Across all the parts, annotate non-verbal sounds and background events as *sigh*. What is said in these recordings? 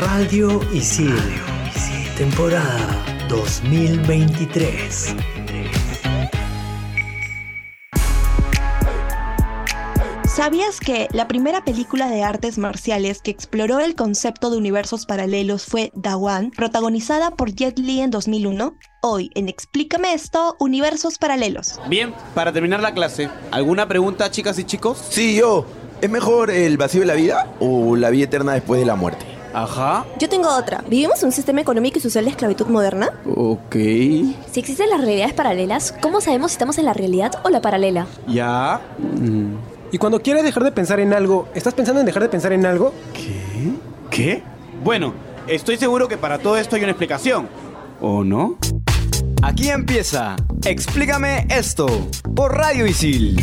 Radio Isil, temporada 2023. ¿Sabías que la primera película de artes marciales que exploró el concepto de universos paralelos fue Dawan, protagonizada por Jet Li en 2001? Hoy, en Explícame esto, universos paralelos. Bien, para terminar la clase, ¿alguna pregunta, chicas y chicos? Sí, yo. ¿Es mejor el vacío de la vida o la vida eterna después de la muerte? Ajá. Yo tengo otra. ¿Vivimos en un sistema económico y social de esclavitud moderna? Ok. Si existen las realidades paralelas, ¿cómo sabemos si estamos en la realidad o la paralela? Ya. Y cuando quieres dejar de pensar en algo, ¿estás pensando en dejar de pensar en algo? ¿Qué? ¿Qué? Bueno, estoy seguro que para todo esto hay una explicación. ¿O no? Aquí empieza. Explícame esto por Radio Isil.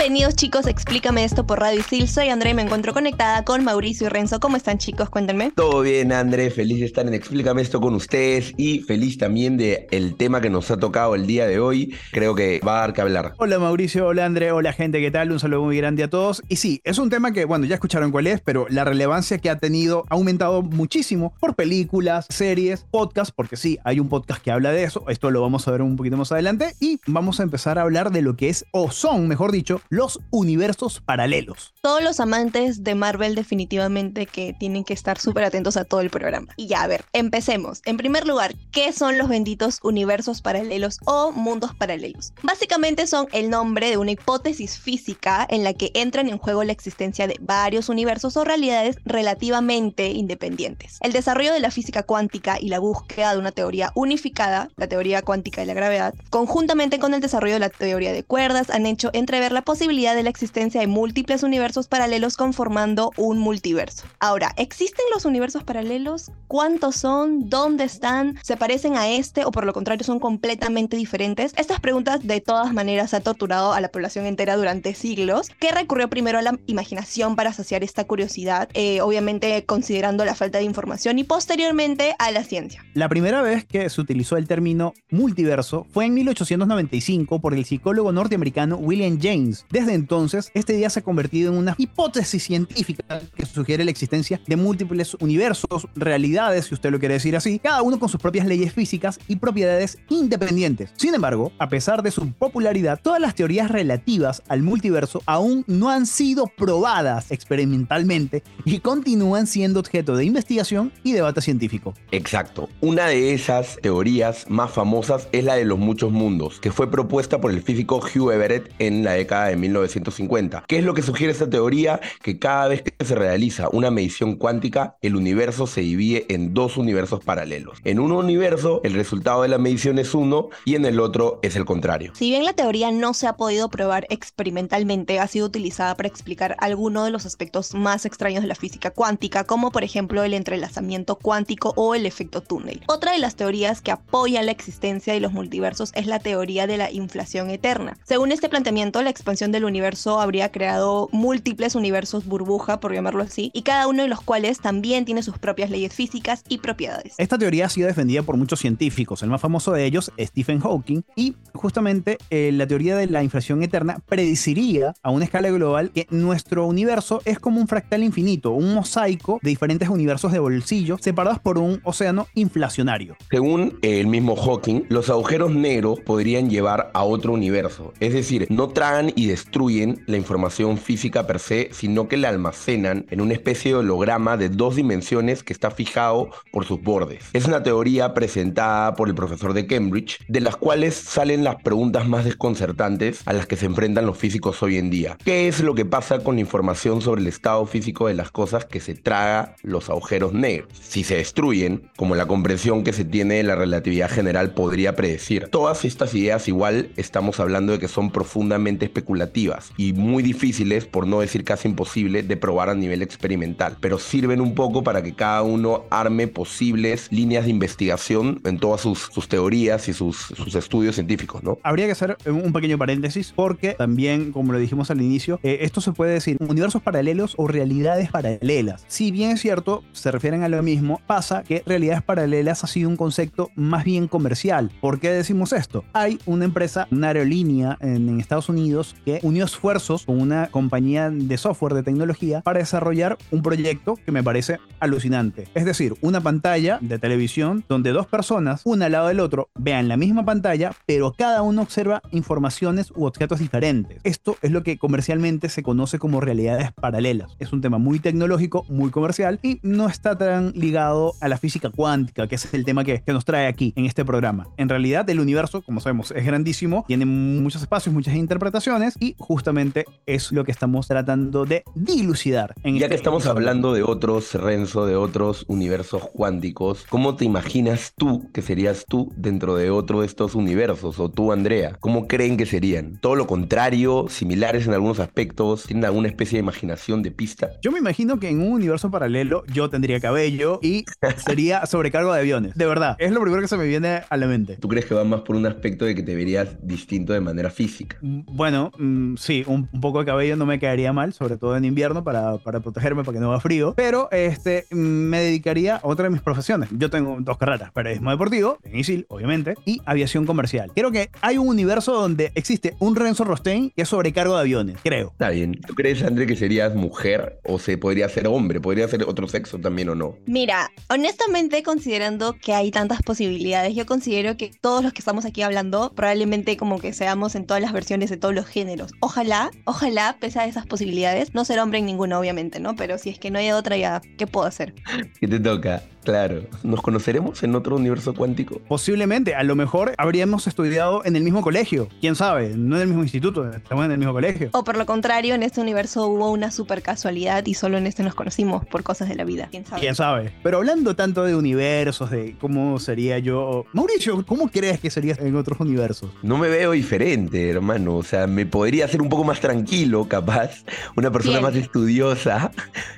Bienvenidos chicos, explícame esto por Radio Isil. Soy André y me encuentro conectada con Mauricio y Renzo. ¿Cómo están chicos? Cuéntenme. Todo bien, André. Feliz de estar en Explícame esto con ustedes y feliz también de el tema que nos ha tocado el día de hoy. Creo que va a dar que hablar. Hola Mauricio, hola André, hola gente, ¿qué tal? Un saludo muy grande a todos. Y sí, es un tema que, bueno, ya escucharon cuál es, pero la relevancia que ha tenido ha aumentado muchísimo por películas, series, podcasts, porque sí, hay un podcast que habla de eso. Esto lo vamos a ver un poquito más adelante. Y vamos a empezar a hablar de lo que es, o son, mejor dicho, los universos paralelos. Todos los amantes de Marvel definitivamente que tienen que estar súper atentos a todo el programa. Y ya, a ver, empecemos. En primer lugar, ¿qué son los benditos universos paralelos o mundos paralelos? Básicamente son el nombre de una hipótesis física en la que entran en juego la existencia de varios universos o realidades relativamente independientes. El desarrollo de la física cuántica y la búsqueda de una teoría unificada, la teoría cuántica de la gravedad, conjuntamente con el desarrollo de la teoría de cuerdas, han hecho entrever la posibilidad de la existencia de múltiples universos paralelos conformando un multiverso. Ahora, ¿existen los universos paralelos? ¿Cuántos son? ¿Dónde están? ¿Se parecen a este o por lo contrario son completamente diferentes? Estas preguntas de todas maneras ha torturado a la población entera durante siglos, que recurrió primero a la imaginación para saciar esta curiosidad, eh, obviamente considerando la falta de información y posteriormente a la ciencia. La primera vez que se utilizó el término multiverso fue en 1895 por el psicólogo norteamericano William James. Desde entonces, este día se ha convertido en una hipótesis científica que sugiere la existencia de múltiples universos, realidades, si usted lo quiere decir así, cada uno con sus propias leyes físicas y propiedades independientes. Sin embargo, a pesar de su popularidad, todas las teorías relativas al multiverso aún no han sido probadas experimentalmente y continúan siendo objeto de investigación y debate científico. Exacto. Una de esas teorías más famosas es la de los muchos mundos, que fue propuesta por el físico Hugh Everett en la década de 1950. ¿Qué es lo que sugiere esta teoría? Que cada vez que se realiza una medición cuántica, el universo se divide en dos universos paralelos. En un universo, el resultado de la medición es uno y en el otro es el contrario. Si bien la teoría no se ha podido probar experimentalmente, ha sido utilizada para explicar algunos de los aspectos más extraños de la física cuántica, como por ejemplo el entrelazamiento cuántico o el efecto túnel. Otra de las teorías que apoya la existencia de los multiversos es la teoría de la inflación eterna. Según este planteamiento, la expansión del universo habría creado múltiples universos burbuja, por llamarlo así, y cada uno de los cuales también tiene sus propias leyes físicas y propiedades. Esta teoría ha sido defendida por muchos científicos, el más famoso de ellos, Stephen Hawking, y justamente eh, la teoría de la inflación eterna predeciría a una escala global que nuestro universo es como un fractal infinito, un mosaico de diferentes universos de bolsillo separados por un océano inflacionario. Según el mismo Hawking, los agujeros negros podrían llevar a otro universo, es decir, no tragan y destruyen la información física per se, sino que la almacenan en una especie de holograma de dos dimensiones que está fijado por sus bordes. Es una teoría presentada por el profesor de Cambridge, de las cuales salen las preguntas más desconcertantes a las que se enfrentan los físicos hoy en día. ¿Qué es lo que pasa con la información sobre el estado físico de las cosas que se traga los agujeros negros? Si se destruyen, como la comprensión que se tiene de la relatividad general podría predecir. Todas estas ideas igual estamos hablando de que son profundamente especulativas y muy difíciles, por no decir casi imposible, de probar a nivel experimental, pero sirven un poco para que cada uno arme posibles líneas de investigación en todas sus, sus teorías y sus, sus estudios científicos, ¿no? Habría que hacer un pequeño paréntesis porque también, como lo dijimos al inicio, eh, esto se puede decir universos paralelos o realidades paralelas. Si bien es cierto, se refieren a lo mismo, pasa que realidades paralelas ha sido un concepto más bien comercial. ¿Por qué decimos esto? Hay una empresa, una aerolínea en, en Estados Unidos que unió esfuerzos con una compañía de software de tecnología para desarrollar un proyecto que me parece alucinante. Es decir, una pantalla de televisión donde dos personas, una al lado del otro, vean la misma pantalla, pero cada uno observa informaciones u objetos diferentes. Esto es lo que comercialmente se conoce como realidades paralelas. Es un tema muy tecnológico, muy comercial y no está tan ligado a la física cuántica, que es el tema que, que nos trae aquí en este programa. En realidad, el universo, como sabemos, es grandísimo, tiene muchos espacios, muchas interpretaciones y justamente es lo que estamos tratando de dilucidar. En Ya este que estamos episodio. hablando de otros, Renzo, de otros universos cuánticos, ¿cómo te imaginas tú que serías tú dentro de otro de estos universos? O tú, Andrea, ¿cómo creen que serían? ¿Todo lo contrario? ¿Similares en algunos aspectos? ¿Tienen alguna especie de imaginación de pista? Yo me imagino que en un universo paralelo yo tendría cabello y *laughs* sería sobrecargo de aviones. De verdad, es lo primero que se me viene a la mente. ¿Tú crees que va más por un aspecto de que te verías distinto de manera física? Mm, Bueno, sí, un, un poco de cabello no me quedaría mal, sobre todo en invierno para, para protegerme, para que no haga frío. Pero este, me dedicaría a otra de mis profesiones. Yo tengo dos carreras, periodismo deportivo, en ISIL, obviamente, y aviación comercial. Creo que hay un universo donde existe un Renzo Rostein que es sobrecargo de aviones, creo. Está bien. ¿Tú crees, André, que serías mujer o se podría ser hombre? ¿Podría ser otro sexo también o no? Mira, honestamente considerando que hay tantas posibilidades, yo considero que todos los que estamos aquí hablando probablemente como que seamos en todas las versiones de todos los géneros. Ojalá, ojalá, pese a esas posibilidades, no ser hombre en ninguno, obviamente, ¿no? Pero si es que no hay otra, ya, ¿qué puedo hacer? ¿Qué te toca? Claro. ¿Nos conoceremos en otro universo cuántico? Posiblemente, a lo mejor habríamos estudiado en el mismo colegio. ¿Quién sabe? No en el mismo instituto, estamos en el mismo colegio. O por lo contrario, en este universo hubo una super casualidad y solo en este nos conocimos por cosas de la vida. ¿Quién sabe? ¿Quién sabe? Pero hablando tanto de universos, de cómo sería yo... Mauricio, ¿cómo crees que serías en otros universos? No me veo diferente, hermano. O sea, me podría ser un poco más tranquilo, capaz. Una persona Bien. más estudiosa,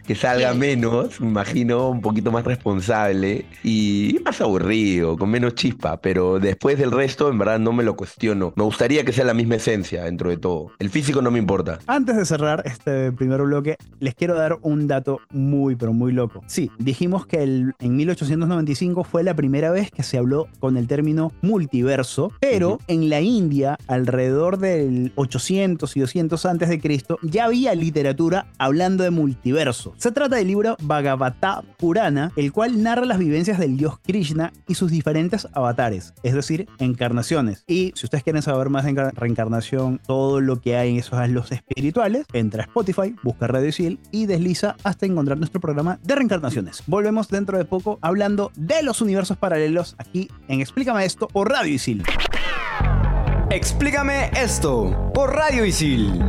que salga Bien. menos, me imagino, un poquito más responsable y más aburrido, con menos chispa. Pero después del resto, en verdad, no me lo cuestiono. Me gustaría que sea la misma esencia dentro de todo. El físico no me importa. Antes de cerrar este primer bloque, les quiero dar un dato muy, pero muy loco. Sí, dijimos que el- en 1895 fue la primera vez que se habló con el término multiverso, pero en la India, alrededor del 800 y 200 antes de Cristo, ya había literatura hablando de multiverso. Se trata del libro Bhagavata Purana, el cual narra las vivencias del dios Krishna y sus diferentes avatares, es decir, encarnaciones. Y si ustedes quieren saber más de encar- reencarnación, todo lo que hay en esos los espirituales, entra a Spotify, busca Radio Isil y desliza hasta encontrar nuestro programa de reencarnaciones. Volvemos dentro de poco hablando de los universos paralelos aquí en Explícame esto por Radio Isil. Explícame esto por Radio Isil.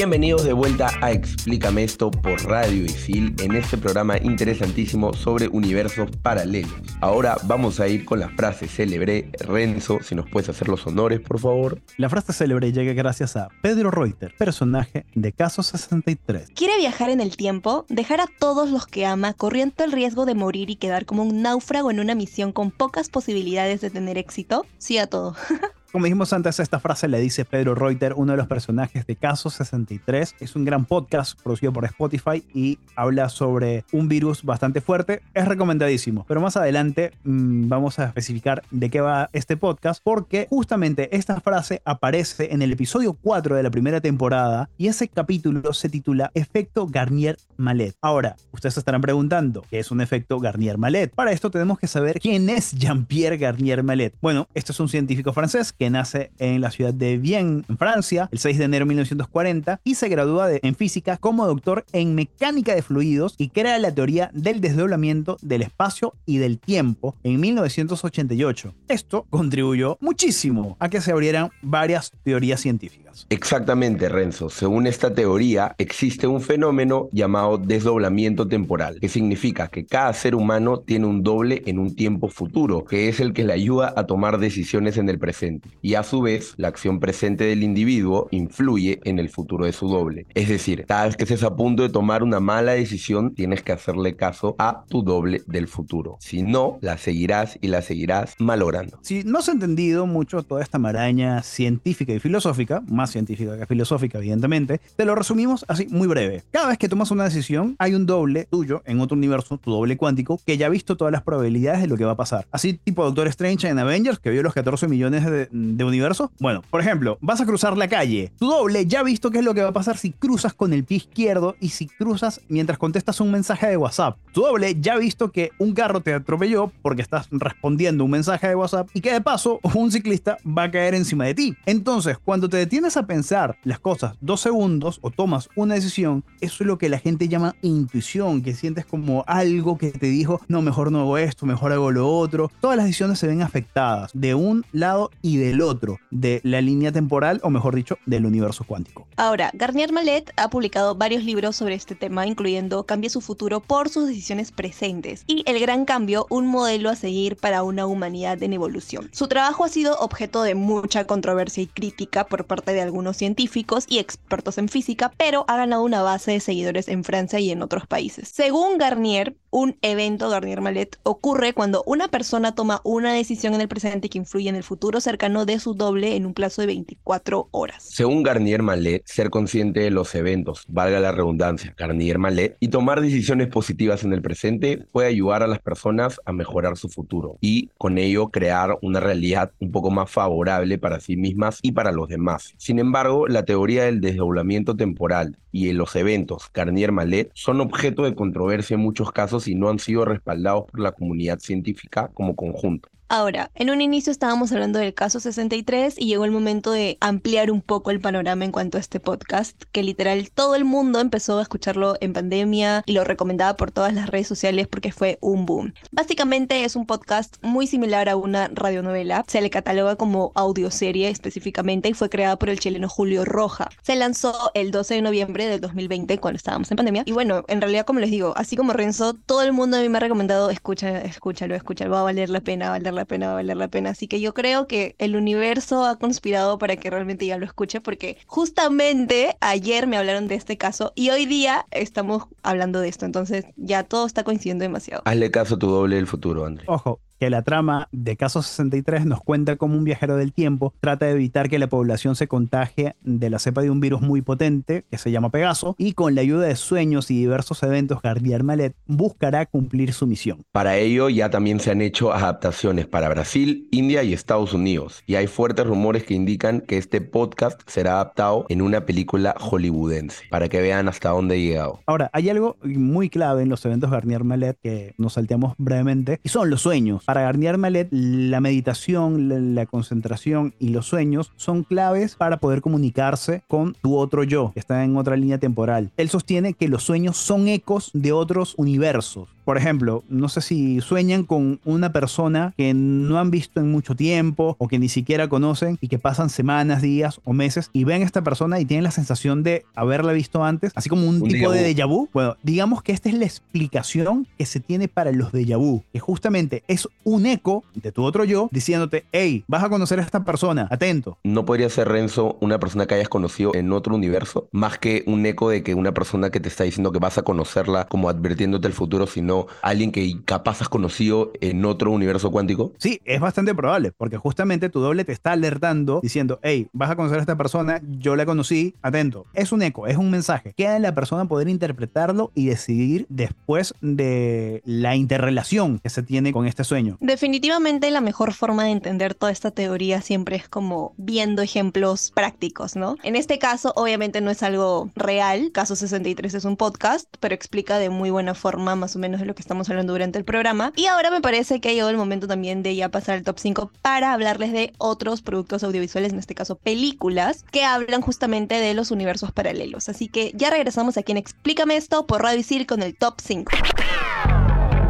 Bienvenidos de vuelta a Explícame esto por Radio Isil en este programa interesantísimo sobre universos paralelos. Ahora vamos a ir con la frase célebre. Renzo, si nos puedes hacer los honores, por favor. La frase célebre llega gracias a Pedro Reuter, personaje de Caso 63. ¿Quiere viajar en el tiempo? ¿Dejar a todos los que ama corriendo el riesgo de morir y quedar como un náufrago en una misión con pocas posibilidades de tener éxito? Sí a todo. *laughs* Como dijimos antes, esta frase le dice Pedro Reuter, uno de los personajes de Caso 63. Es un gran podcast producido por Spotify y habla sobre un virus bastante fuerte. Es recomendadísimo. Pero más adelante mm, vamos a especificar de qué va este podcast porque justamente esta frase aparece en el episodio 4 de la primera temporada y ese capítulo se titula Efecto Garnier-Mallet. Ahora, ustedes estarán preguntando, ¿qué es un efecto Garnier-Mallet? Para esto tenemos que saber quién es Jean-Pierre Garnier-Mallet. Bueno, este es un científico francés que nace en la ciudad de Vienne, en Francia, el 6 de enero de 1940 y se gradúa en física como doctor en mecánica de fluidos y crea la teoría del desdoblamiento del espacio y del tiempo en 1988. Esto contribuyó muchísimo a que se abrieran varias teorías científicas. Exactamente, Renzo. Según esta teoría, existe un fenómeno llamado desdoblamiento temporal, que significa que cada ser humano tiene un doble en un tiempo futuro, que es el que le ayuda a tomar decisiones en el presente. Y a su vez, la acción presente del individuo influye en el futuro de su doble. Es decir, cada vez que estés a punto de tomar una mala decisión, tienes que hacerle caso a tu doble del futuro. Si no, la seguirás y la seguirás malogrando. Si no se ha entendido mucho toda esta maraña científica y filosófica, más científica que filosófica, evidentemente, te lo resumimos así muy breve. Cada vez que tomas una decisión, hay un doble tuyo en otro universo, tu doble cuántico, que ya ha visto todas las probabilidades de lo que va a pasar. Así tipo Doctor Strange en Avengers, que vio los 14 millones de, de universos. Bueno, por ejemplo, vas a cruzar la calle. Tu doble ya ha visto qué es lo que va a pasar si cruzas con el pie izquierdo y si cruzas mientras contestas un mensaje de WhatsApp. Tu doble ya ha visto que un carro te atropelló porque estás respondiendo un mensaje de WhatsApp y que de paso un ciclista va a caer encima de ti. Entonces, cuando te detienes a pensar las cosas dos segundos o tomas una decisión, eso es lo que la gente llama intuición, que sientes como algo que te dijo, no, mejor no hago esto, mejor hago lo otro. Todas las decisiones se ven afectadas de un lado y del otro, de la línea temporal o mejor dicho, del universo cuántico. Ahora, Garnier Mallet ha publicado varios libros sobre este tema, incluyendo Cambie su futuro por sus decisiones presentes y El Gran Cambio, un modelo a seguir para una humanidad en evolución. Su trabajo ha sido objeto de mucha controversia y crítica por parte de algunos científicos y expertos en física, pero ha ganado una base de seguidores en Francia y en otros países. Según Garnier, un evento Garnier Mallet ocurre cuando una persona toma una decisión en el presente que influye en el futuro cercano de su doble en un plazo de 24 horas. Según Garnier Mallet, ser consciente de los eventos, valga la redundancia, Garnier Mallet, y tomar decisiones positivas en el presente puede ayudar a las personas a mejorar su futuro y con ello crear una realidad un poco más favorable para sí mismas y para los demás. Sin embargo, la teoría del desdoblamiento temporal y los eventos Garnier Mallet son objeto de controversia en muchos casos y no han sido respaldados por la comunidad científica como conjunto. Ahora, en un inicio estábamos hablando del caso 63 y llegó el momento de ampliar un poco el panorama en cuanto a este podcast, que literal todo el mundo empezó a escucharlo en pandemia y lo recomendaba por todas las redes sociales porque fue un boom. Básicamente es un podcast muy similar a una radionovela, se le cataloga como audioserie específicamente y fue creada por el chileno Julio Roja. Se lanzó el 12 de noviembre del 2020 cuando estábamos en pandemia y bueno, en realidad como les digo, así como Renzo, todo el mundo a mí me ha recomendado escucha, escúchalo, escúchalo, va a valer la pena, va a valer la pena, va a valer la pena. Así que yo creo que el universo ha conspirado para que realmente ya lo escuche, porque justamente ayer me hablaron de este caso y hoy día estamos hablando de esto. Entonces ya todo está coincidiendo demasiado. Hazle caso a tu doble del futuro, André. Ojo, que la trama de Caso 63 nos cuenta cómo un viajero del tiempo trata de evitar que la población se contagie de la cepa de un virus muy potente que se llama Pegaso y con la ayuda de sueños y diversos eventos Gardier Malet buscará cumplir su misión. Para ello ya también se han hecho adaptaciones para Brasil, India y Estados Unidos y hay fuertes rumores que indican que este podcast será adaptado en una película hollywoodense para que vean hasta dónde he llegado. Ahora, hay algo muy clave en los eventos Garnier Malet que nos salteamos brevemente y son los sueños. Para Garnier Malet, la meditación, la, la, concentración y los sueños son claves para poder comunicarse con tu otro yo, que está en otra línea temporal. Él sostiene que los sueños son ecos de otros universos. Por ejemplo, no sé si sueñan con una persona que no han visto en mucho tiempo o que ni siquiera conocen y que pasan semanas, días o meses y ven a esta persona y tienen la sensación de haberla visto antes, así como un, un tipo de déjà vu. Bueno, digamos que esta es la explicación que se tiene para los déjà vu, que justamente es un eco de tu otro yo diciéndote, hey, vas a conocer a esta persona, atento. ¿No podría ser Renzo una persona que hayas conocido en otro universo? Más que un eco de que una persona que te está diciendo que vas a conocerla como advirtiéndote el futuro, sino alguien que capaz has conocido en otro universo cuántico? Sí, es bastante probable, porque justamente tu doble te está alertando diciendo, hey, vas a conocer a esta persona, yo la conocí, atento. Es un eco, es un mensaje. Queda en la persona poder interpretarlo y decidir después de la interrelación que se tiene con este sueño. Definitivamente la mejor forma de entender toda esta teoría siempre es como viendo ejemplos prácticos, ¿no? En este caso, obviamente no es algo real, caso 63 es un podcast, pero explica de muy buena forma más o menos de lo que estamos hablando durante el programa. Y ahora me parece que ha llegado el momento también de ya pasar al top 5 para hablarles de otros productos audiovisuales, en este caso películas, que hablan justamente de los universos paralelos. Así que ya regresamos aquí en Explícame esto por Radio Isil con el top 5.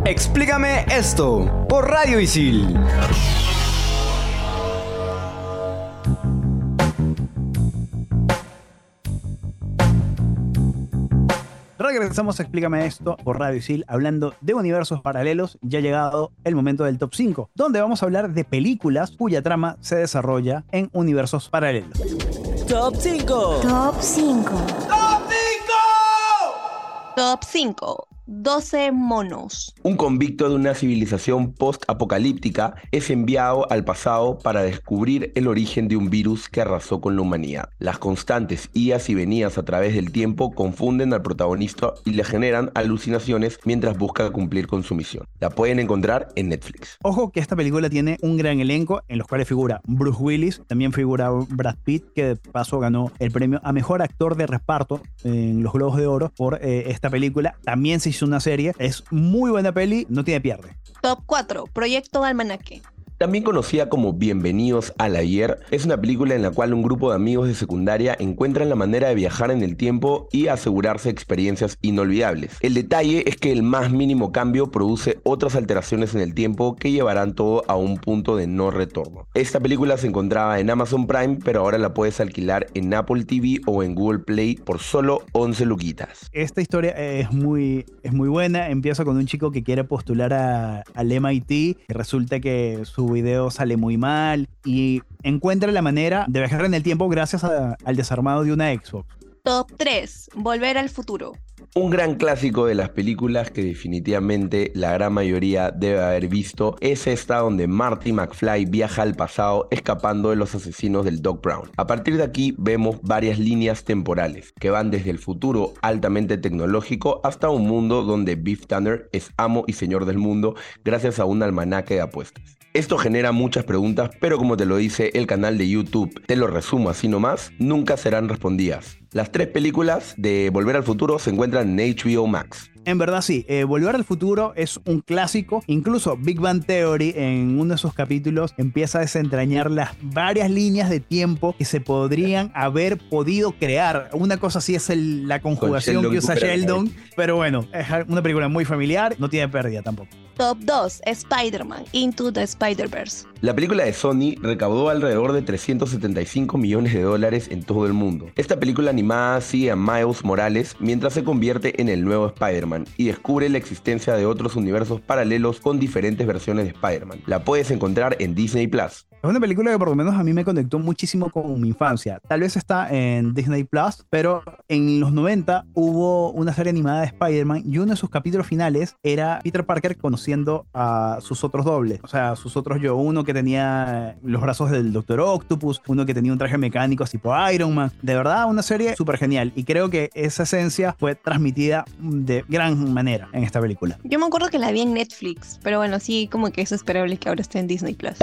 Explícame esto por Radio Isil. Regresamos a Explícame esto por Radio Isil, hablando de universos paralelos. Ya ha llegado el momento del top 5, donde vamos a hablar de películas cuya trama se desarrolla en universos paralelos. Top 5. Top 5. Top 5. 12 monos. Un convicto de una civilización post-apocalíptica es enviado al pasado para descubrir el origen de un virus que arrasó con la humanidad. Las constantes idas y venidas a través del tiempo confunden al protagonista y le generan alucinaciones mientras busca cumplir con su misión. La pueden encontrar en Netflix. Ojo que esta película tiene un gran elenco en los cuales figura Bruce Willis, también figura Brad Pitt, que de paso ganó el premio a mejor actor de reparto en los Globos de Oro por eh, esta película. También se hizo una serie, es muy buena peli, no tiene pierde. Top 4. Proyecto Almanaque. También conocida como Bienvenidos al Ayer, es una película en la cual un grupo de amigos de secundaria encuentran la manera de viajar en el tiempo y asegurarse experiencias inolvidables. El detalle es que el más mínimo cambio produce otras alteraciones en el tiempo que llevarán todo a un punto de no retorno. Esta película se encontraba en Amazon Prime, pero ahora la puedes alquilar en Apple TV o en Google Play por solo 11 luquitas. Esta historia es muy, es muy buena. Empieza con un chico que quiere postular a- al MIT y resulta que su video sale muy mal y encuentra la manera de viajar en el tiempo gracias a- al desarmado de una Xbox. Top 3. Volver al futuro. Un gran clásico de las películas que definitivamente la gran mayoría debe haber visto es esta donde Marty McFly viaja al pasado escapando de los asesinos del Doc Brown. A partir de aquí vemos varias líneas temporales que van desde el futuro altamente tecnológico hasta un mundo donde Beef Tanner es amo y señor del mundo gracias a un almanaque de apuestas. Esto genera muchas preguntas, pero como te lo dice el canal de YouTube, te lo resumo así nomás, nunca serán respondidas. Las tres películas de Volver al Futuro se encuentran en HBO Max. En verdad sí, eh, Volver al Futuro es un clásico. Incluso Big Bang Theory en uno de sus capítulos empieza a desentrañar las varias líneas de tiempo que se podrían haber podido crear. Una cosa así es el- la conjugación que usa Sheldon. Pero bueno, es una película muy familiar, no tiene pérdida tampoco. Top 2. Spider-Man. Into the Spider-Verse. La película de Sony recaudó alrededor de 375 millones de dólares en todo el mundo. Esta película animada sigue a Miles Morales mientras se convierte en el nuevo Spider-Man y descubre la existencia de otros universos paralelos con diferentes versiones de Spider-Man. La puedes encontrar en Disney Plus. Es una película que por lo menos a mí me conectó muchísimo con mi infancia. Tal vez está en Disney Plus, pero en los 90 hubo una serie animada de Spider-Man y uno de sus capítulos finales era Peter Parker conociendo a sus otros dobles. O sea, sus otros yo. Uno que tenía los brazos del Doctor Octopus, uno que tenía un traje mecánico tipo Iron Man. De verdad, una serie súper genial. Y creo que esa esencia fue transmitida de gran manera en esta película. Yo me acuerdo que la vi en Netflix, pero bueno, sí, como que es esperable que ahora esté en Disney Plus.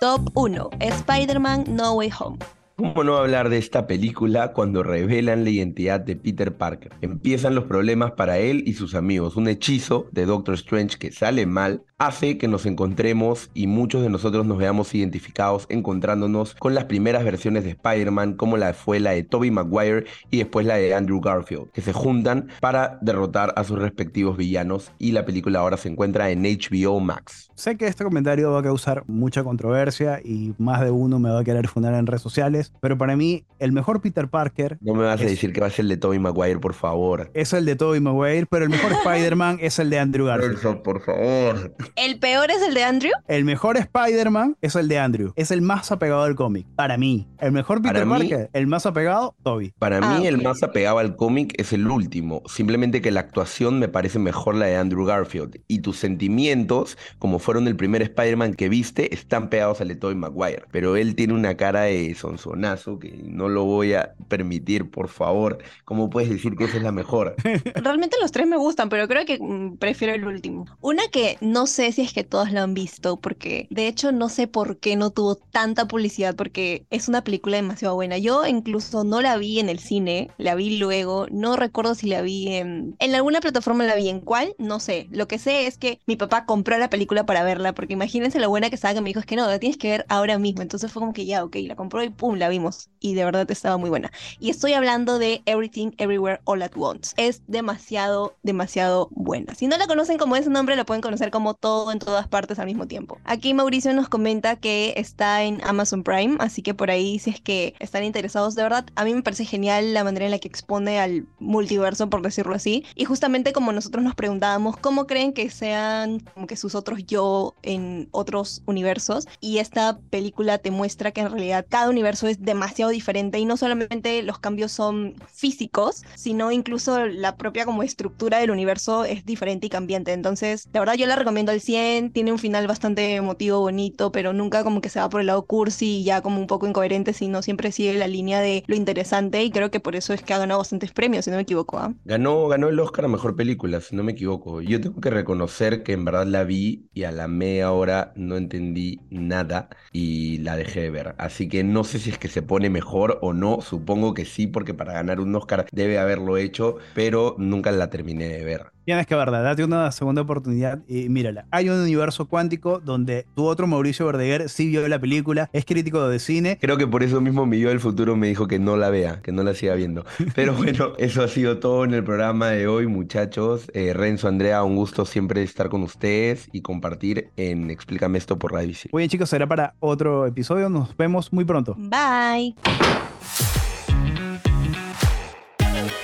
Top 1. Spider-Man No Way Home. ¿Cómo no hablar de esta película cuando revelan la identidad de Peter Parker? Empiezan los problemas para él y sus amigos. Un hechizo de Doctor Strange que sale mal hace que nos encontremos y muchos de nosotros nos veamos identificados encontrándonos con las primeras versiones de Spider-Man como la fue la de Tobey Maguire y después la de Andrew Garfield, que se juntan para derrotar a sus respectivos villanos y la película ahora se encuentra en HBO Max. Sé que este comentario va a causar mucha controversia y más de uno me va a querer fundar en redes sociales, pero para mí el mejor Peter Parker No me vas a decir que va a ser el de Tobey Maguire, por favor. es el de Tobey Maguire, pero el mejor *laughs* Spider-Man es el de Andrew Garfield. Nelson, por favor. ¿El peor es el de Andrew? El mejor Spider-Man es el de Andrew. Es el más apegado al cómic. Para mí. El mejor Peter Para mí- Parker, el más apegado, Toby. Para Ah, mí el más apegado al cómic es el último, simplemente que la actuación me parece mejor la de Andrew Garfield y tus sentimientos, como fueron el primer Spider-Man que viste, están pegados al de Tobey Maguire, pero él tiene una cara de sonsonazo que no lo voy a permitir, por favor. ¿Cómo puedes decir que esa es la mejor? *laughs* Realmente los tres me gustan, pero creo que mm, prefiero el último. Una que no sé si es que todos la han visto, porque de hecho no sé por qué no tuvo tanta publicidad, porque es una película demasiado buena. Yo incluso no la vi en el cine, la vi luego, no recuerdo si la vi en, en alguna plataforma, la vi en cuál, no sé. Lo que sé es que mi papá compró la película para verla, porque imagínense lo buena que estaba que me dijo, es que no, la tienes que ver ahora mismo. Entonces fue como que ya, ok, la compró y pum, la vimos. Y de verdad estaba muy buena. Y estoy hablando de Everything Everywhere All at Once. Es demasiado, demasiado buena. Si no la conocen como ese nombre, la pueden conocer como Todo todo en todas partes al mismo tiempo. Aquí Mauricio nos comenta que está en Amazon Prime, así que por ahí si es que están interesados, de verdad, a mí me parece genial la manera en la que expone al multiverso, por decirlo así. Y justamente como nosotros nos preguntábamos, ¿cómo creen que sean como que sus otros yo en otros universos? Y esta película te muestra que en realidad cada universo es demasiado diferente y no solamente los cambios son físicos, sino incluso la propia como estructura del universo es diferente y cambiante. Entonces, la verdad yo la recomiendo al 100, tiene un final bastante emotivo, bonito, pero nunca como que se va por el lado cursi y ya como un poco incoherente, sino siempre sigue la línea de lo interesante y creo que por eso es que ha ganado bastantes premios, si no me equivoco. ¿ah? Ganó, ganó el Oscar a Mejor Película, si no me equivoco. Yo tengo que reconocer que en verdad la vi y a la media hora no entendí nada y la dejé de ver. Así que no sé si es que se pone mejor o no, supongo que sí, porque para ganar un Oscar debe haberlo hecho, pero nunca la terminé de ver. Tienes que verla, date una segunda oportunidad y mírala. Hay un universo cuántico donde tu otro Mauricio Verdeguer sí vio la película, es crítico de cine. Creo que por eso mismo mi yo del futuro me dijo que no la vea, que no la siga viendo. *laughs* Pero bueno, eso ha sido todo en el programa de hoy, muchachos. Eh, Renzo, Andrea, un gusto siempre estar con ustedes y compartir en Explícame esto por Radio. Muy bien, chicos, será para otro episodio. Nos vemos muy pronto. Bye.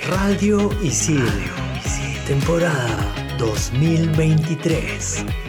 Radio Isil. Temporada 2023.